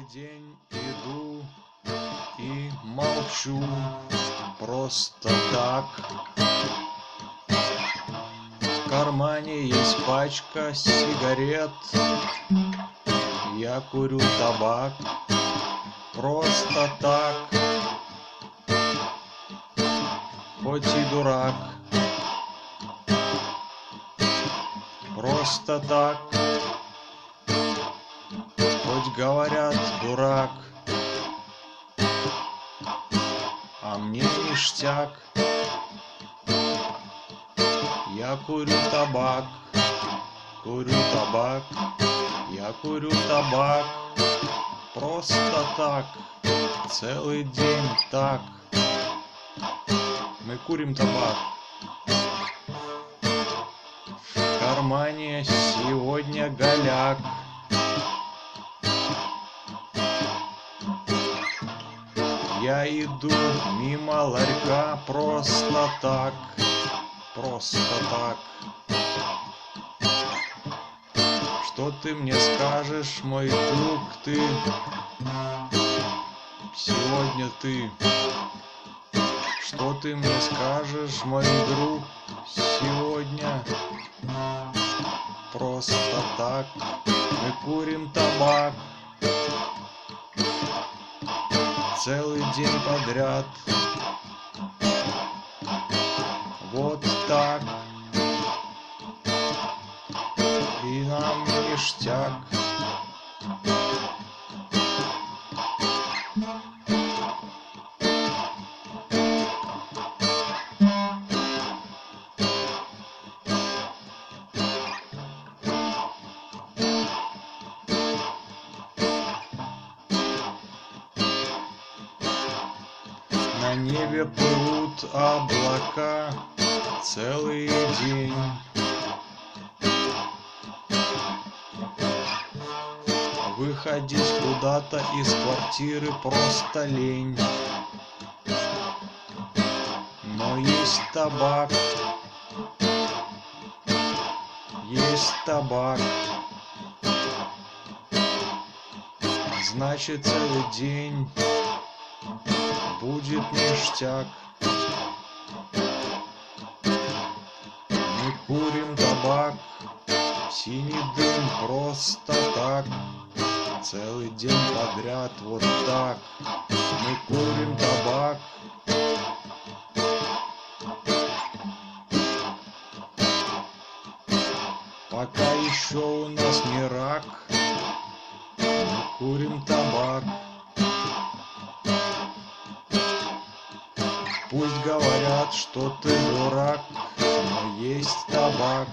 Целый день иду и молчу просто так. В кармане есть пачка сигарет, я курю табак просто так. Хоть и дурак, просто так. Хоть говорят дурак, а мне ништяк. Я курю табак, курю табак, я курю табак, просто так, целый день так. Мы курим табак. В кармане сегодня голяк. Я иду мимо ларька просто так, просто так. Что ты мне скажешь, мой друг, ты? Сегодня ты. Что ты мне скажешь, мой друг, сегодня? Просто так. Мы курим табак целый день подряд. Вот так. И нам ништяк. На небе плывут облака целый день. Выходить куда-то из квартиры просто лень. Но есть табак, есть табак. Значит, целый день будет ништяк. Мы курим табак, синий дым просто так. Целый день подряд вот так. Мы курим табак. Пока еще у нас не рак, мы курим табак. Пусть говорят, что ты дурак, но есть табак.